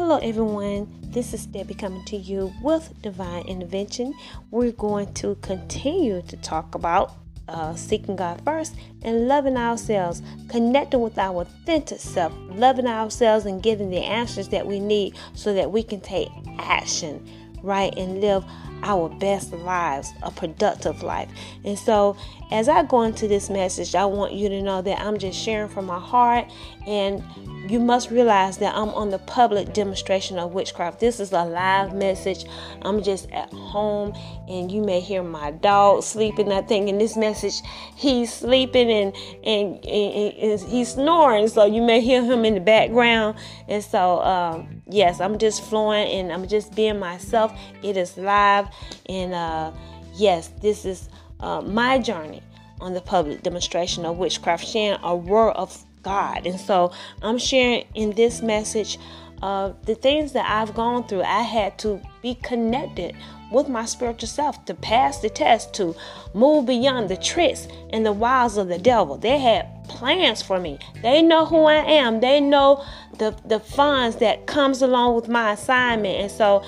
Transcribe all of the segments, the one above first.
Hello, everyone. This is Debbie coming to you with Divine Intervention. We're going to continue to talk about uh, seeking God first and loving ourselves, connecting with our authentic self, loving ourselves, and getting the answers that we need so that we can take action, right, and live our best lives, a productive life. And so, as I go into this message, I want you to know that I'm just sharing from my heart, and you must realize that I'm on the public demonstration of witchcraft. This is a live message. I'm just at home, and you may hear my dog sleeping. I think in this message, he's sleeping and and, and, he's snoring, so you may hear him in the background. And so, um, yes, I'm just flowing and I'm just being myself. It is live, and uh, yes, this is uh, my journey on the public demonstration of witchcraft, sharing a word of God. And so I'm sharing in this message uh, the things that I've gone through. I had to be connected with my spiritual self to pass the test, to move beyond the tricks and the wiles of the devil. They had plans for me. They know who I am. They know the the funds that comes along with my assignment. And so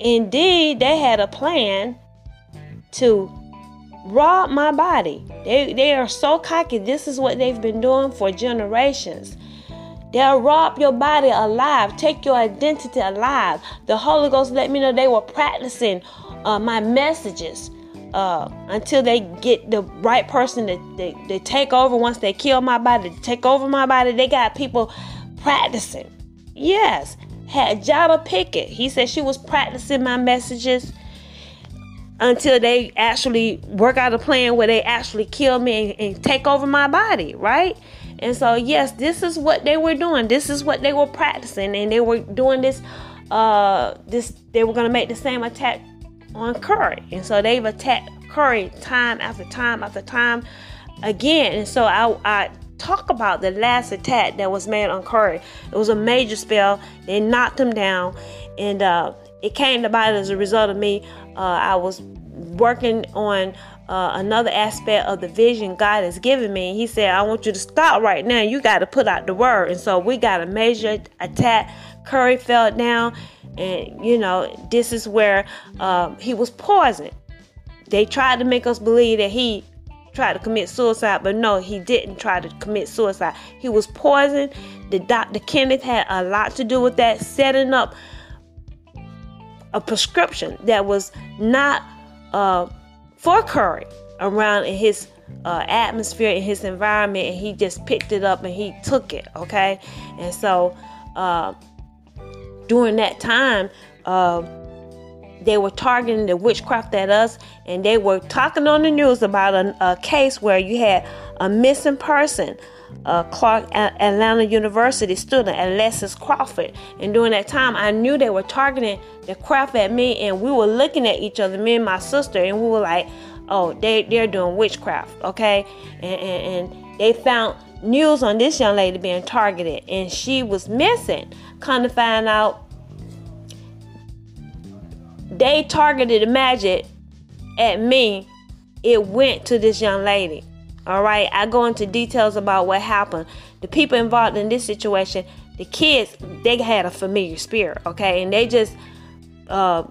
indeed they had a plan to rob my body. They, they are so cocky. This is what they've been doing for generations. They'll rob your body alive, take your identity alive. The Holy Ghost let me know they were practicing uh, my messages uh, until they get the right person to take over. Once they kill my body, take over my body. They got people practicing. Yes, had Jada Pinkett. He said she was practicing my messages until they actually work out a plan where they actually kill me and, and, take over my body, right? And so, yes, this is what they were doing. This is what they were practicing, and they were doing this. Uh, this they were gonna make the same attack on Curry, and so they've attacked Curry time after time after time again. And so I, I talk about the last attack that was made on Curry. It was a major spell. They knocked him down, and uh, it came about as a result of me. Uh, I was working on uh, another aspect of the vision God has given me. He said, I want you to stop right now. You got to put out the word. And so we got a major attack. Curry fell down. And, you know, this is where um, he was poisoned. They tried to make us believe that he tried to commit suicide, but no, he didn't try to commit suicide. He was poisoned. The Dr. Kenneth had a lot to do with that, setting up a prescription that was not uh, for Curry around in his uh, atmosphere, in his environment, and he just picked it up and he took it. Okay, and so uh, during that time, uh, they were targeting the witchcraft at us, and they were talking on the news about a, a case where you had a missing person uh, Clark Atlanta University student, Alexis Crawford. And during that time, I knew they were targeting the craft at me, and we were looking at each other, me and my sister, and we were like, "Oh, they they're doing witchcraft, okay?" And, and, and they found news on this young lady being targeted, and she was missing. Kind of find out they targeted the magic at me. It went to this young lady. All right, I go into details about what happened. The people involved in this situation, the kids, they had a familiar spirit, okay, and they just uh,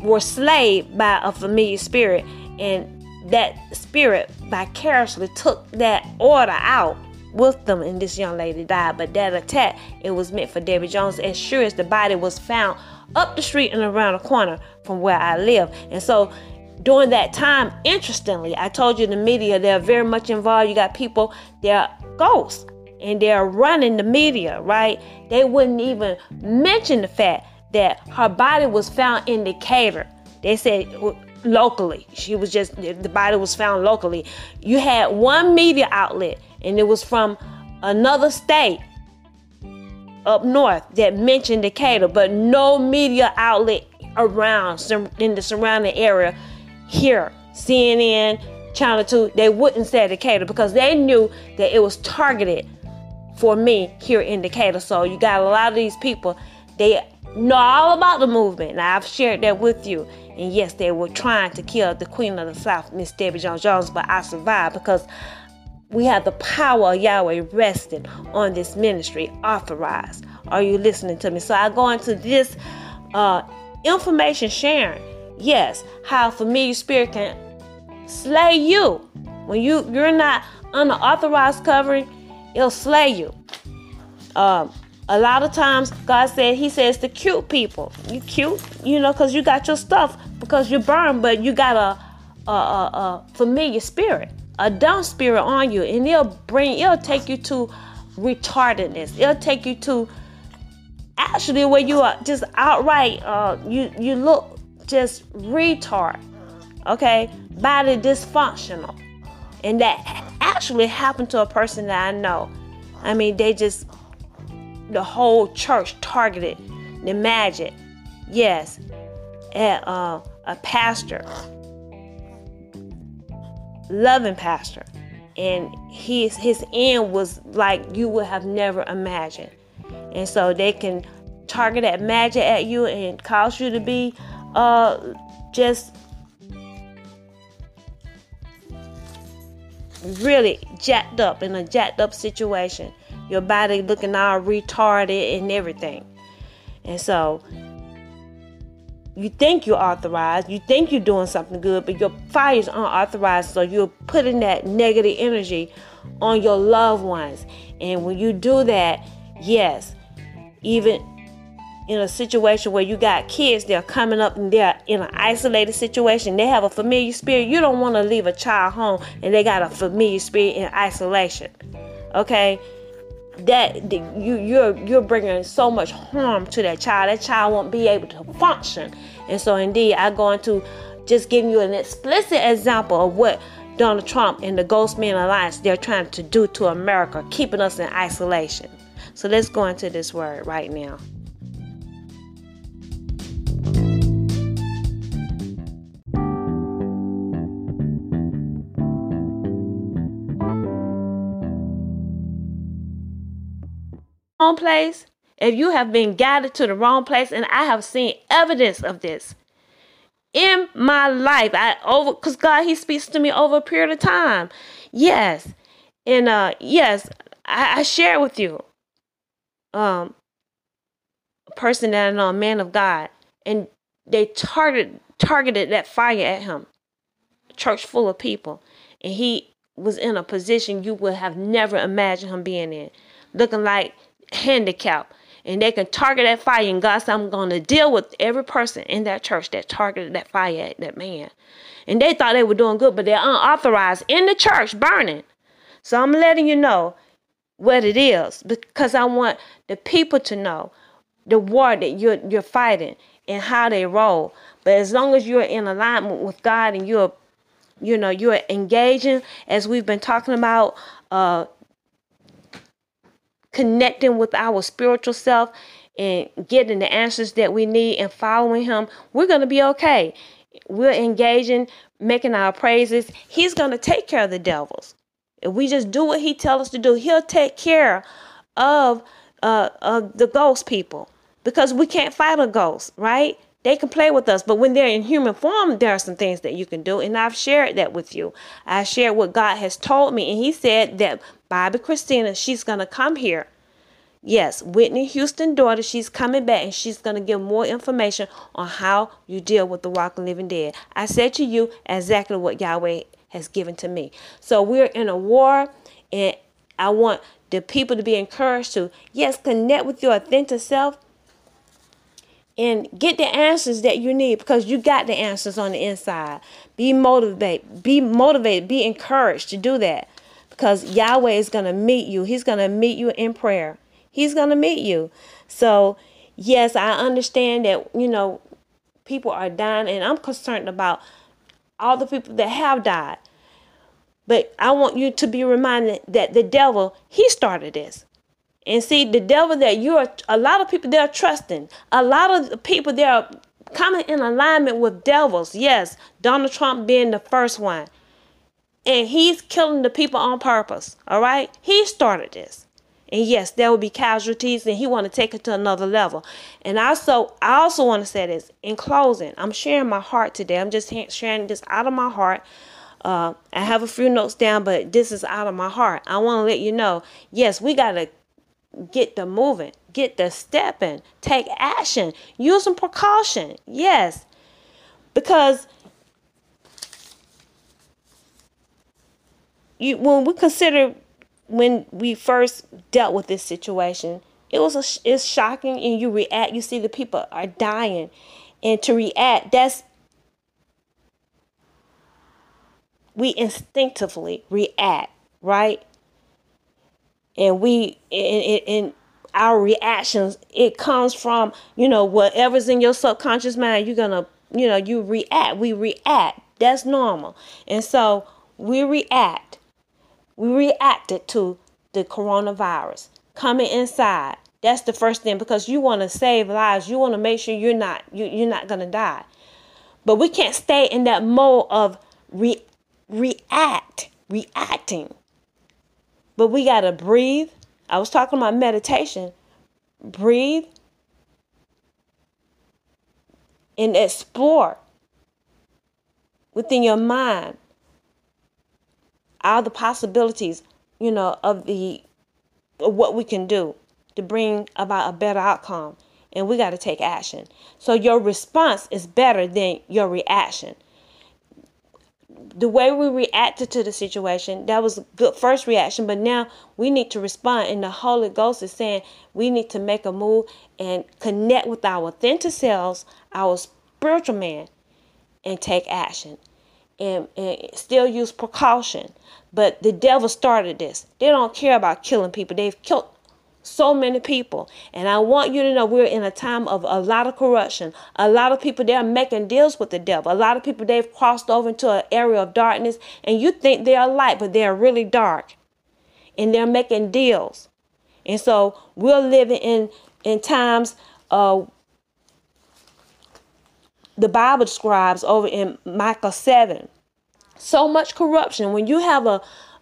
were slaved by a familiar spirit, and that spirit vicariously took that order out with them and this young lady died. But that attack, it was meant for Debbie Jones as sure as the body was found up the street and around the corner from where I live. And so during that time, interestingly, I told you the media, they're very much involved. You got people, they're ghosts and they're running the media, right? They wouldn't even mention the fact that her body was found in Decatur. They said locally. She was just, the body was found locally. You had one media outlet, and it was from another state up north that mentioned Decatur, but no media outlet around in the surrounding area here, CNN, Channel 2, they wouldn't say Decatur because they knew that it was targeted for me here in Decatur. So you got a lot of these people, they know all about the movement. I've shared that with you. And yes, they were trying to kill the Queen of the South, Miss Debbie Jones Jones, but I survived because we have the power of Yahweh resting on this ministry, authorized. Are you listening to me? So I go into this uh, information sharing. Yes, how familiar spirit can slay you when you you're not unauthorized covering. It'll slay you. Um, a lot of times God said He says to cute people. You cute, you know, because you got your stuff because you're burned, but you got a, a, a, a familiar spirit, a dumb spirit on you, and it'll bring, it'll take you to retardedness. It'll take you to actually where you are just outright, uh, you you look just retard, okay, body dysfunctional, and that actually happened to a person that I know. I mean, they just the whole church targeted the magic. Yes, at uh, a pastor, loving pastor, and his his end was like you would have never imagined. And so they can target that magic at you and cause you to be uh, just really jacked up in a jacked up situation your body looking all retarded and everything. And so you think you're authorized, you think you're doing something good, but your fire is unauthorized, so you're putting that negative energy on your loved ones. And when you do that, yes, even in a situation where you got kids, they're coming up and they're in an isolated situation, they have a familiar spirit. You don't want to leave a child home and they got a familiar spirit in isolation. Okay? That you you're you're bringing so much harm to that child. That child won't be able to function. And so indeed i go into just giving you an explicit example of what donald trump and the ghost men alliance they're trying to do to america keeping us in isolation. So let's go into this word right now wrong place, if you have been guided to the wrong place, and I have seen evidence of this in my life, I over because God He speaks to me over a period of time. Yes, and uh, yes, I, I share with you, um, a person that I know, a man of God, and they targeted targeted that fire at him, church full of people, and he was in a position you would have never imagined him being in, looking like handicap and they can target that fire and God said I'm going to deal with every person in that church that targeted that fire at that man. And they thought they were doing good, but they're unauthorized in the church burning. So I'm letting you know what it is because I want the people to know the war that you're you're fighting and how they roll. But as long as you're in alignment with God and you're you know you're engaging as we've been talking about uh connecting with our spiritual self and getting the answers that we need and following him, we're going to be okay. We're engaging, making our praises. He's going to take care of the devils. If we just do what he tells us to do, he'll take care of uh, of the ghost people because we can't fight a ghost, right? They can play with us, but when they're in human form, there are some things that you can do. And I've shared that with you. I shared what God has told me, and He said that Bobbi Kristina, she's going to come here. Yes, Whitney Houston daughter, she's coming back and she's going to give more information on how you deal with the walking living dead. I said to you exactly what Yahweh has given to me. So we're in a war and I want the people to be encouraged to, yes, connect with your authentic self and get the answers that you need because you got the answers on the inside. Be motivated, be motivated, be encouraged to do that because Yahweh is going to meet you. He's going to meet you in prayer. He's going to meet you. So, yes, I understand that, you know, people are dying and I'm concerned about all the people that have died. But I want you to be reminded that the devil, he started this. And see, the devil that you're, a lot of people they're trusting, a lot of people they're coming in alignment with devils. Yes, Donald Trump being the first one. And he's killing the people on purpose. All right? He started this. And yes, there will be casualties, and he want to take it to another level. And also, I also want to say this in closing. I'm sharing my heart today. I'm just sharing this out of my heart. Uh, I have a few notes down, but this is out of my heart. I want to let you know. Yes, we gotta get the moving, get the stepping, take action, use some precaution. Yes, because you when we consider when we first dealt with this situation, it was a, it's shocking, and you react. You see the people are dying, and to react, that's we instinctively react, right? And we in in our reactions it comes from you know whatever's in your subconscious mind you're gonna you know you react we react. That's normal. And so we react. We reacted to the coronavirus coming inside. That's the first thing because you want to save lives. You want to make sure you're not you, you're not gonna die. But we can't stay in that mode of re- react reacting but we got to breathe. I was talking about meditation. Breathe and explore within your mind all the possibilities, you know, of the of what we can do to bring about a better outcome. And we got to take action. So your response is better than your reaction the way we reacted to the situation, that was a good first reaction, but now we need to respond. And the Holy Ghost is saying we need to make a move and connect with our authentic selves, our spiritual man, and take action. And, and still use precaution. But the devil started this. They don't care about killing people. They've killed so many people. And I want you to know we're in a time of a lot of corruption. A lot of people they are making deals with the devil. A lot of people they've crossed over into an area of darkness and you think they are light, but they are really dark. And they're making deals. And so we're living in in times uh the Bible describes over in Micah 7. So much corruption. When you have a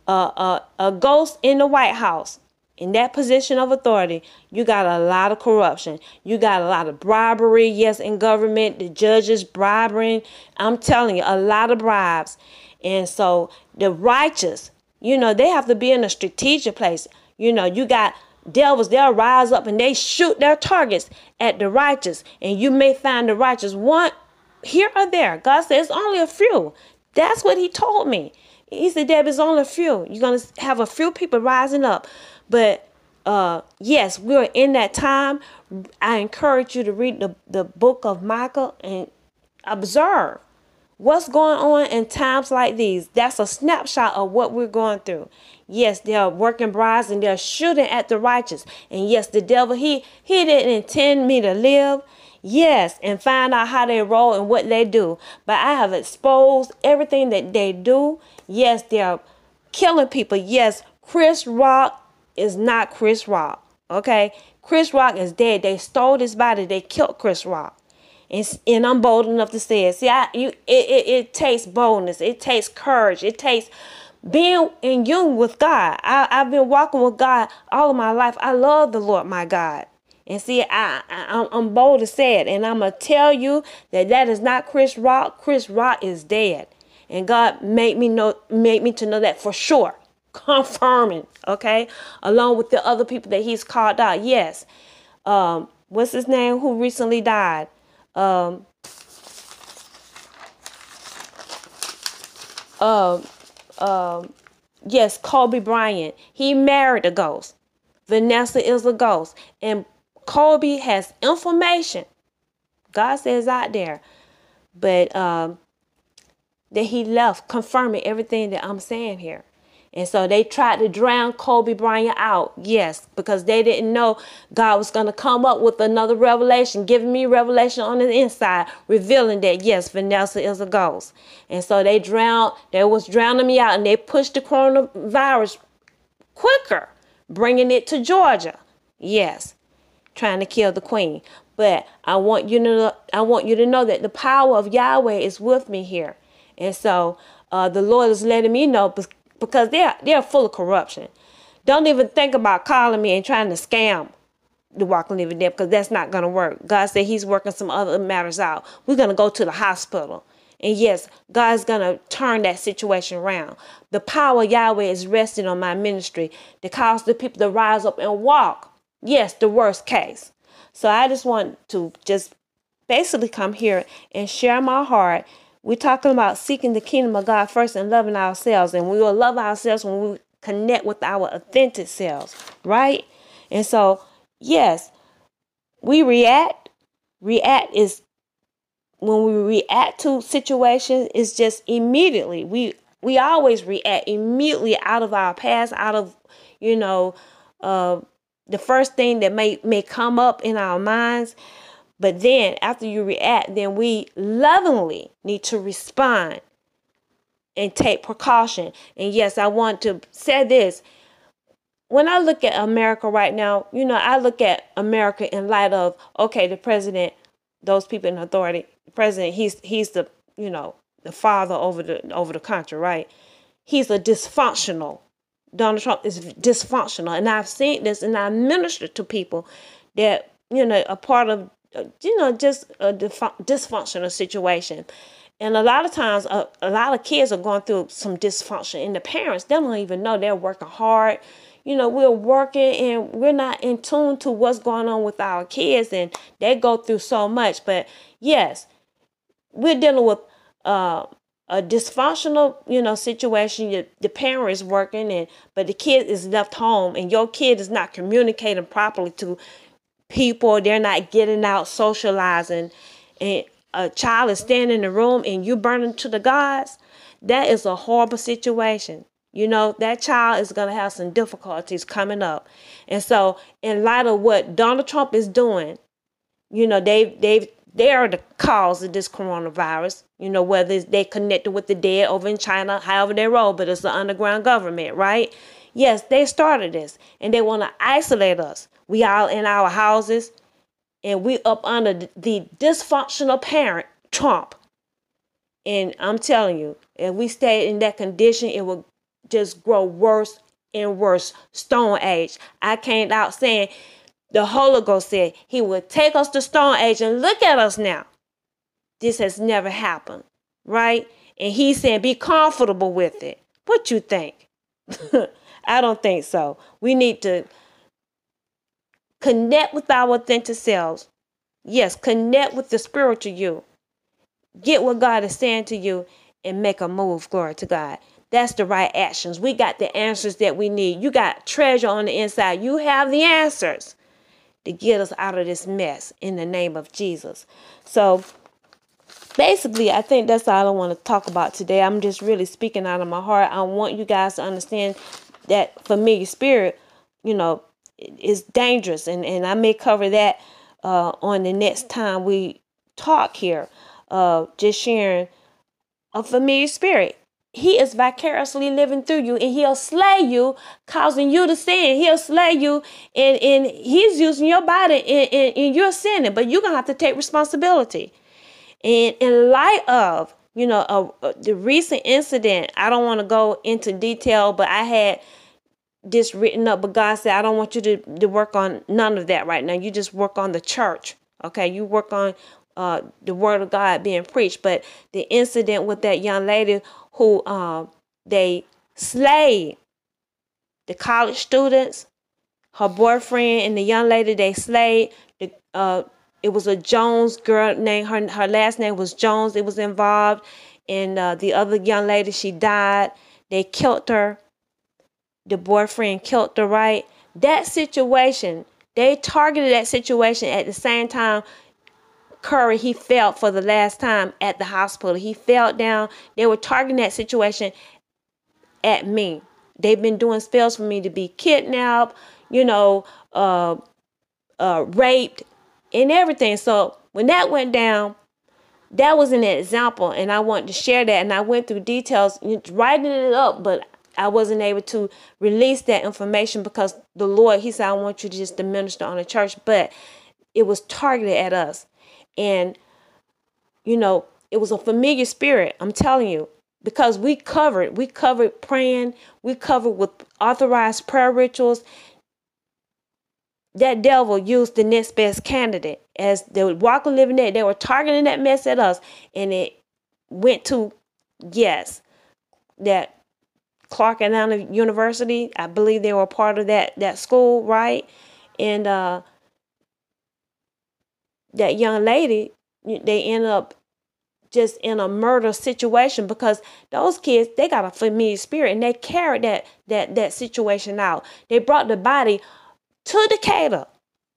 a, a, a ghost in the White House, in that position of authority, you got a lot of corruption. You got a lot of bribery, yes, in government, the judges bribing. I'm telling you, a lot of bribes. And so the righteous, you know, they have to be in a strategic place. You know, you got devils, they'll rise up and they shoot their targets at the righteous. And you may find the righteous one here or there. God says only a few. That's what he told me. He said, Deb, it's only a few. You're going to have a few people rising up. But uh, yes, we're in that time. I encourage you to read the, the book of Micah and observe what's going on in times like these. That's a snapshot of what we're going through. Yes, they're working brides and they're shooting at the righteous. And yes, the devil, he he didn't intend me to live. Yes, and find out how they roll and what they do. But I have exposed everything that they do. Yes, they're killing people. Yes, Chris Rock is not Chris Rock. Okay? Chris Rock is dead. They stole his body. They killed Chris Rock. And, and I'm bold enough to say it. See, I, you, it, it, it takes boldness. It takes courage. It takes being in union with God. I, I've been walking with God all of my life. I love the Lord my God. And see, I, I I'm bold to say it, and I'm gonna tell you that that is not Chris Rock. Chris Rock is dead, and God made me know, made me to know that for sure confirming, okay, along with the other people that he's called out. Yes. Um, what's his name who recently died? Um, um, um, yes, Kobe Bryant, he married a ghost. Vanessa is a ghost. And Kobe has information. God says out there. But um, that he left confirming everything that I'm saying here. And so they tried to drown Kobe Bryant out. Yes, because they didn't know God was going to come up with another revelation, giving me revelation on the inside, revealing that yes, Vanessa is a ghost. And so they drowned, they was drowning me out and they pushed the coronavirus quicker, bringing it to Georgia. Yes, trying to kill the queen. But I want you to know, I want you to know that the power of Yahweh is with me here. And so uh, the Lord is letting me know because they're they're full of corruption. Don't even think about calling me and trying to scam the walking living dead because that's not going to work. God said He's working some other matters out. We're going to go to the hospital. And yes, God's going to turn that situation around. The power Yahweh is resting on my ministry to cause the people to rise up and walk. Yes, the worst case. So I just want to just basically come here and share my heart we're talking about seeking the kingdom of God first and loving ourselves. And we will love ourselves when we connect with our authentic selves, right? And so, yes, we react. React is when we react to situations, it's just immediately. We we always react immediately out of our past, out of, you know, uh, the first thing that may may come up in our minds. But then after you react, then we lovingly need to respond and take precaution. And yes, I want to say this. When I look at America right now, you know, I look at America in light of okay, the president, those people in authority, the president, he's he's the, you know, the father over the over the country, right? He's a dysfunctional. Donald Trump is dysfunctional. And I've seen this and I minister to people that, you know, a part of you know, just a dysfunctional situation. And a lot of times, a, a lot of kids are going through some dysfunction, and the parents they don't even know they're working hard. You know, we're working and we're not in tune to what's going on with our kids, and they go through so much. But yes, we're dealing with uh, a dysfunctional, you know, situation. You, the parent is working, and but the kid is left home, and your kid is not communicating properly to people they're not getting out socializing and a child is standing in the room and you burning to the gods that is a horrible situation. You know that child is going to have some difficulties coming up. And so in light of what donald trump is doing you know they they they are the cause of this coronavirus. You know whether they connected with the dead over in china however they roll but it's the underground government right? Yes they started this and they want to isolate us we all in our houses and we up under the dysfunctional parent, Trump. And I'm telling you, if we stay in that condition, it will just grow worse and worse. Stone age. I came out saying the Holy Ghost said he would take us to stone age and look at us now. This has never happened, right? And he's saying be comfortable with it. What you think? I don't think so. We need to Connect with our authentic selves. Yes, connect with the spiritual you. Get what God is saying to you and make a move. Glory to God. That's the right actions. We got the answers that we need. You got treasure on the inside. You have the answers to get us out of this mess in the name of Jesus. So, basically, I think that's all I want to talk about today. I'm just really speaking out of my heart. I want you guys to understand that familiar spirit, you know, is dangerous, and and I may cover that uh, on the next time we talk here. Uh, just sharing a familiar spirit. He is vicariously living through you, and he'll slay you, causing you to sin. He'll slay you, and, and he's using your body, and, and, and you're sinning, but you're gonna have to take responsibility. And in light of you know uh, the recent incident, I don't want to go into detail, but I had this written up, but God said, I don't want you to, to work on none of that right now. You just work on the church. Okay. You work on uh, the word of God being preached. But the incident with that young lady who uh, they slayed the college students, her boyfriend, and the young lady they slayed. The, uh, it was a Jones girl name. Her her last name was Jones. It was involved, and uh, the other young lady she died. They killed her the boyfriend killed the right. That situation, they targeted that situation at the same time Curry, he fell for the last time at the hospital. He fell down. They were targeting that situation at me. They've been doing spells for me to be kidnapped, you know, uh, uh, raped, and everything. So when that went down, that was an example, and I wanted to share that. And I went through details, writing it up, but I wasn't able to release that information because the Lord, He said, I want you to just minister on the church, but it was targeted at us. And, you know, it was a familiar spirit, I'm telling you, because we covered, we covered praying, we covered with authorized prayer rituals. That devil used the next best candidate as they would walk a living dead. They were targeting that mess at us, and it went to yes, that Clark Atlanta University. I believe they were part of that that school, right? And uh, that young lady, they end up just in a murder situation because those kids they got a familiar spirit and they carried that that that situation out. They brought the body to Decatur,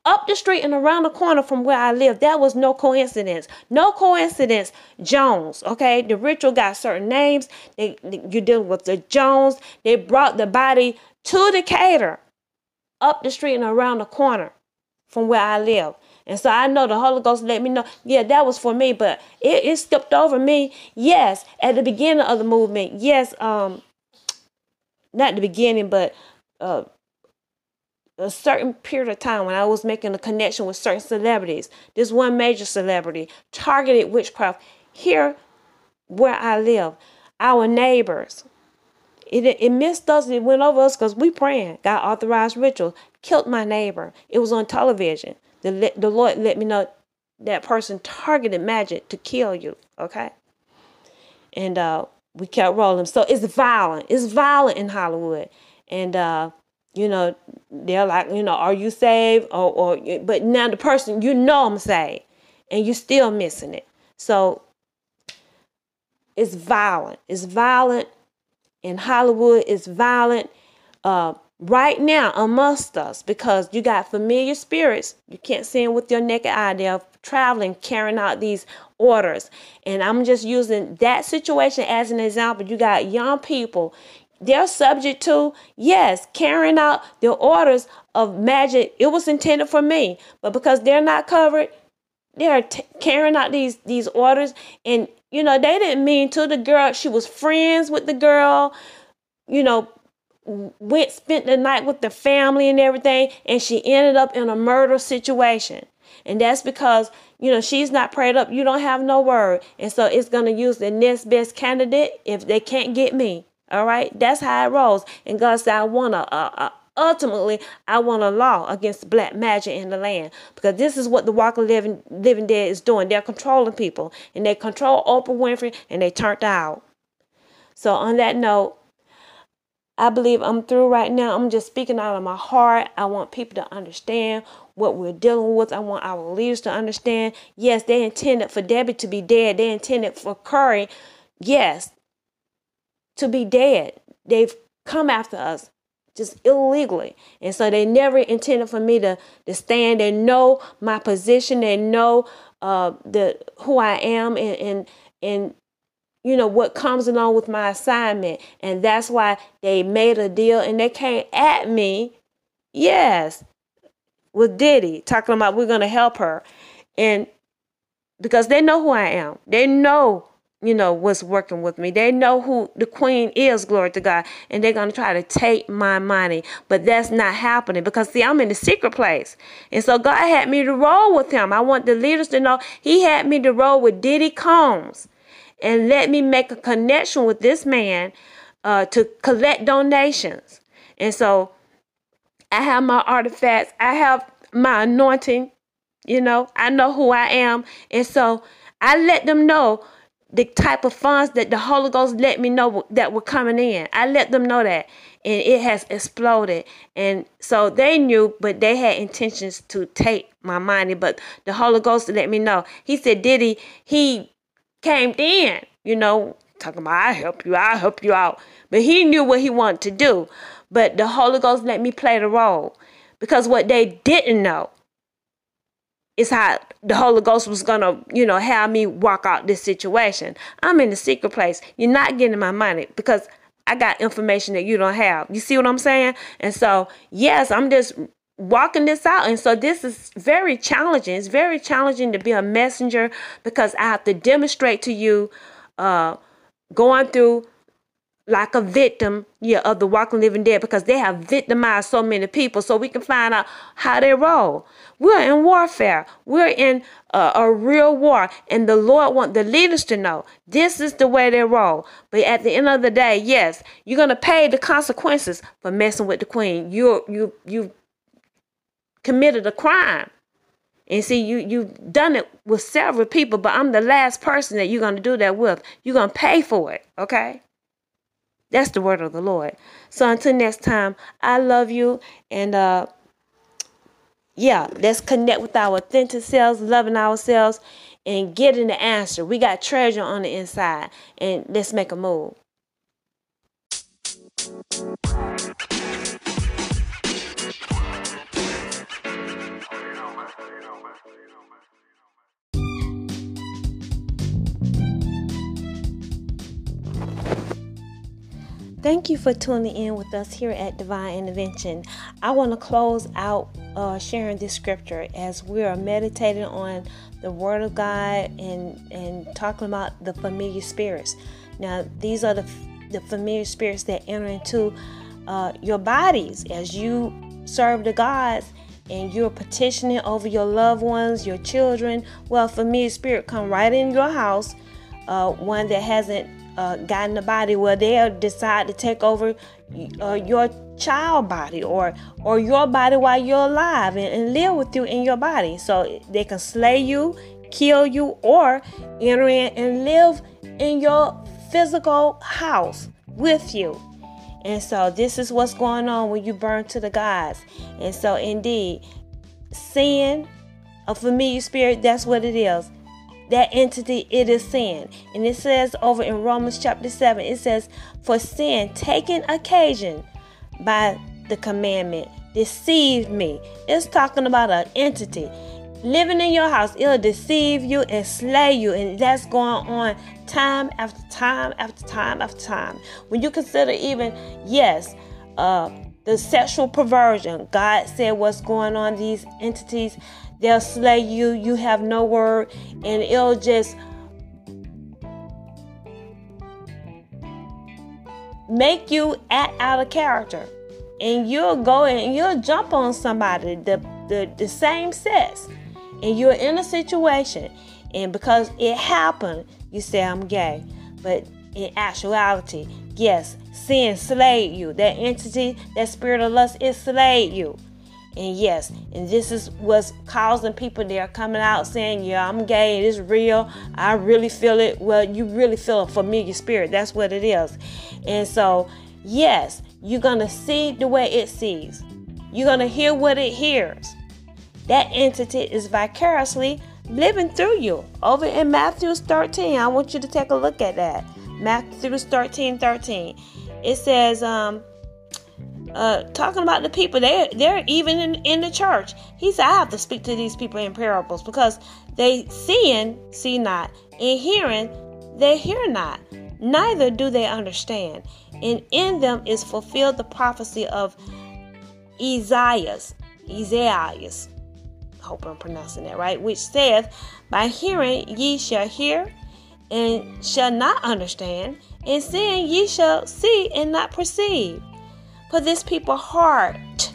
up the street and around the corner from where I live. That was no coincidence. No coincidence. Jones. Okay, the ritual got certain names. They, you deal with the Jones. They brought the body to Decatur, up the street and around the corner from where I live. And so I know the Holy Ghost let me know, yeah, that was for me, but it, it skipped over me. Yes, at the beginning of the movement, yes, um, not the beginning, but uh, a certain period of time when I was making a connection with certain celebrities. This one major celebrity targeted witchcraft here where I live. Our neighbors. It, it missed us. It went over us because we praying. Got authorized ritual. Killed my neighbor. It was on television. The, the Lord let me know that person targeted magic to kill you. Okay. And uh, we kept rolling. So it's violent. It's violent in Hollywood. And, uh, you know, they're like, you know, are you saved? Or, or, but now the person, you know, I'm saved. And you're still missing it. So it's violent. It's violent in Hollywood. It's violent. Uh, right now amongst us because you got familiar spirits. You can't see them with your naked eye. They're traveling, carrying out these orders. And I'm just using that situation as an example. You got young people. They're subject to, yes, carrying out the orders of magic. It was intended for me, but because they're not covered, they're t- carrying out these these orders. And you know, they didn't mean to the girl. She was friends with the girl. You know, went spent the night with the family and everything and she ended up in a murder situation and that's because you know she's not prayed up you don't have no word and so it's going to use the next best candidate if they can't get me all right that's how it rolls and god said i want to uh, uh, ultimately i want a law against black magic in the land because this is what the walk of living living dead is doing they're controlling people and they control oprah winfrey and they turned out so on that note I believe I'm through right now. I'm just speaking out of my heart. I want people to understand what we're dealing with. I want our leaders to understand. Yes, they intended for Debbie to be dead. They intended for Curry, yes, to be dead. They've come after us just illegally. And so they never intended for me to, to stand. They know my position. They know uh, the who I am and, and and you know, what comes along with my assignment. And that's why they made a deal and they came at me, yes, with Diddy, talking about we're to help her. And because they know who I am, they know, you know, what's working with me. They know who the queen is, glory to God. And they're going to try to take my money. But that's not happening because, see, I'm in the secret place. And so God had me to roll with him. I want the leaders to know He had me to roll with Diddy Combs and let me make a connection with this man uh, to collect donations. And so I have my artifacts, I have my anointing, you know, I know who I am. And so I let them know the type of funds that the Holy Ghost let me know that were coming in. I let them know that. And it has exploded. And so they knew, but they had intentions to take my money. But the Holy Ghost let me know. He said, Diddy, he came in, you know, talking about I help you, I help you out. But he knew what he wanted to do. but the Holy Ghost let me play the role because what they didn't know is how the Holy Ghost was gonna, you know, have me walk out this situation. I'm in the secret place. You're not getting my money because I got information that you don't have. You see what I'm saying? And so, yes, I'm just walking this out. And so this is very challenging. It's very challenging to be a messenger because I have to demonstrate to you uh going through like a victim yeah, of the walking living dead because they have victimized so many people. So we can find out how they roll. We're in warfare. We're in a, real war and the lord want the leaders to know this is the way they roll. But at the end of the day yes you're going to pay the consequences for messing with the queen. You you you committed a crime. And see, you you've done it with several people, but I'm the last person that you're gonna do that with. You're gonna pay for it, okay? That's the word of the Lord. So until next time, I love you and uh yeah, let's connect with our authentic selves, loving ourselves, and getting the answer. We got treasure on the inside, and let's make a move. Thank you for tuning in with us here at Divine Intervention. I want to close out uh, sharing this scripture as we are meditating on the Word of God and, and talking about the familiar spirits. Now, these are the, the familiar spirits that enter into uh, your bodies as you serve the gods and you're petitioning over your loved ones, your children. Well, familiar spirit come right in your house, uh, one that hasn't uh, got in the body where they'll decide to take over uh, your child body or or your body while you're alive and, and live with you in your body. So they can slay you kill you or enter in and live in your physical house with you. And so this is what's going on when you burn to the gods. And so indeed sin a familiar spirit that's what it is that entity it is sin. And it says over in romans chapter 7 it says for sin taking occasion by the commandment deceived me. It's talking about an entity living in your house. It'll deceive you and slay you. And that's going on time after time after time after time. When you consider even yes uh the sexual perversion god said what's going on these entities They'll slay you. You have no word. And it'll just make you act out of character. And you'll go and you'll jump on somebody, the, the, the same sex. And you're in a situation. And because it happened, you say, I'm gay. But in actuality, yes, sin slayed you. That entity, that spirit of lust, it slayed you. And yes, and this is what's causing people they are coming out saying, Yeah, I'm gay, it is real. I really feel it. Well, you really feel a familiar spirit. That's what it is. And so, yes, you're gonna see the way it sees. You're gonna hear what it hears. That entity is vicariously living through you. Over in Matthew 13, I want you to take a look at that. Matthew 13 13. It says, um, uh, talking about the people. They they're even in, in the church. He said, I have to speak to these people in parables because they seeing see not, and hearing they hear not, neither do they understand. And in them is fulfilled the prophecy of Isaiah, Isaiah. Hope I'm pronouncing that right. Which saith, By hearing ye shall hear, and shall not understand, and seeing ye shall see and not perceive. For this people heart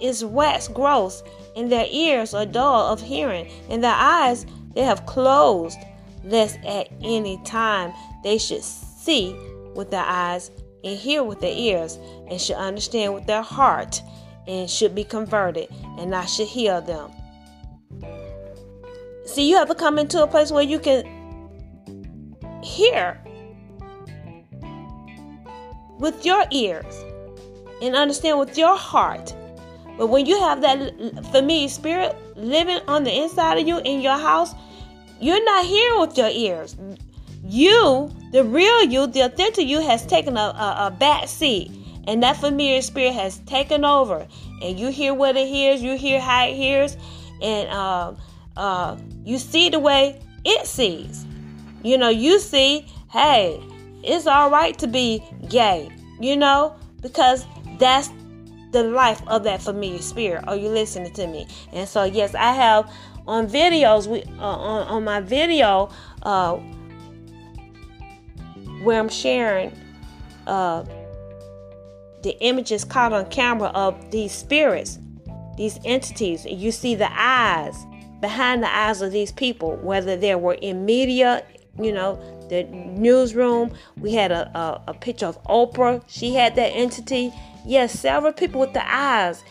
is waxed gross, and their ears are dull of hearing, and their eyes they have closed, lest at any time they should see with their eyes and hear with their ears, and should understand with their heart, and should be converted, and I should heal them. See, you have to come into a place where you can hear with your ears and understand with your heart. But when you have that familiar spirit living on the inside of you in your house, you're not hearing with your ears. You, the real you, the authentic you, has taken a, a, a back seat and that familiar spirit has taken over, and you hear what it hears, you hear how it hears, and uh, uh, you see the way it sees. You know, you see, hey, it's all right to be gay, you know, because that's the life of that familiar spirit. Are you listening to me? And so, yes, I have on videos, we uh, on, on my video uh, where I'm sharing uh, the images caught on camera of these spirits, these entities. You see the eyes behind the eyes of these people, whether they were in media, you know, the newsroom. We had a, a, a picture of Oprah. She had that entity. Yes, several people with the eyes.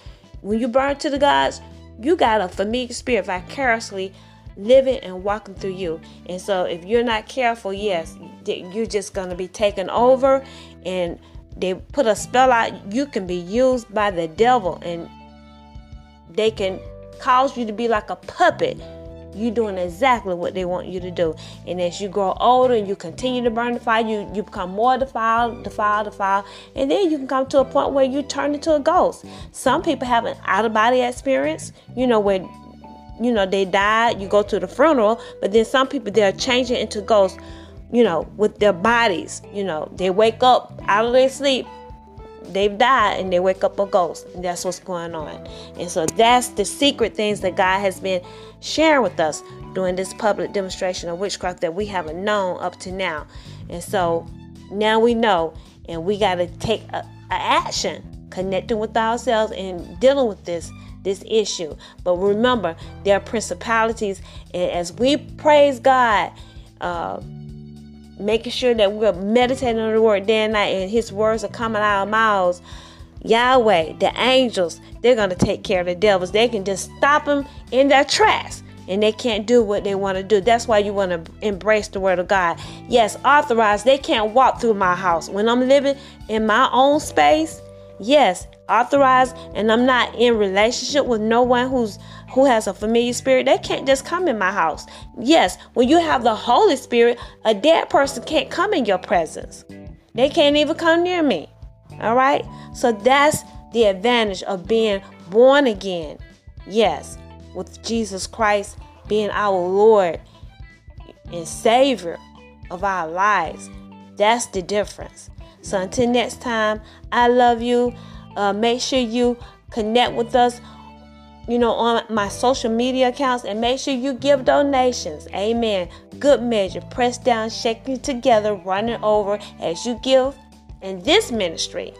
When you burn to the gods, you got a familiar spirit vicariously living and walking through you. And so if you're not careful, yes, you're just going to be taken over and they put a spell out. You can be used by the devil and they can cause you to be like a puppet you doing exactly what they want you to do. And as you grow older and you continue to burn the fire, you, you become more defiled, defiled, defiled. And then you can come to a point where you turn into a ghost. Some people have an out of body experience, you know, where you know they died, you go to the funeral, but then some people they're changing into ghosts, you know, with their bodies. You know, they wake up out of their sleep they've died and they wake up a ghost. That's what's going on. And so that's the secret things that god has been sharing with us during this public demonstration of witchcraft that we haven't known up to now. And so now we know and we got to take a, a action connecting with ourselves and dealing with this this issue. But remember there are principalities and as we praise god uh, making sure that we're meditating on the word day and night and his words are coming out of mouths. Yahweh, the angels, they're going to take care of the devils. They can just stop them in their tracks and they can't do what they want to do. That's why you want to embrace the word of God. Yes, authorized, they can't walk through my house. When I'm living in my own space, yes, authorized and I'm not in relationship with no one who's who has a familiar spirit, they can't just come in my house. Yes, when you have the Holy Spirit, a dead person can't come in your presence. They can't even come near me. All right? So that's the advantage of being born again. Yes, with Jesus Christ being our Lord and Savior of our lives. That's the difference. So until next time, I love you. Uh, make sure you connect with us, you know, on my social media accounts and make sure you give donations. Amen. Good measure, press down, shaking together, running over as you give in this ministry.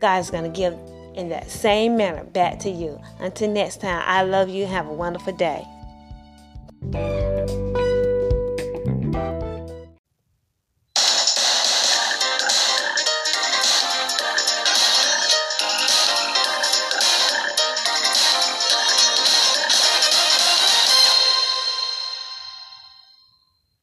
God's going to give in that same manner back to you. Until next time, I love you. Have a wonderful day.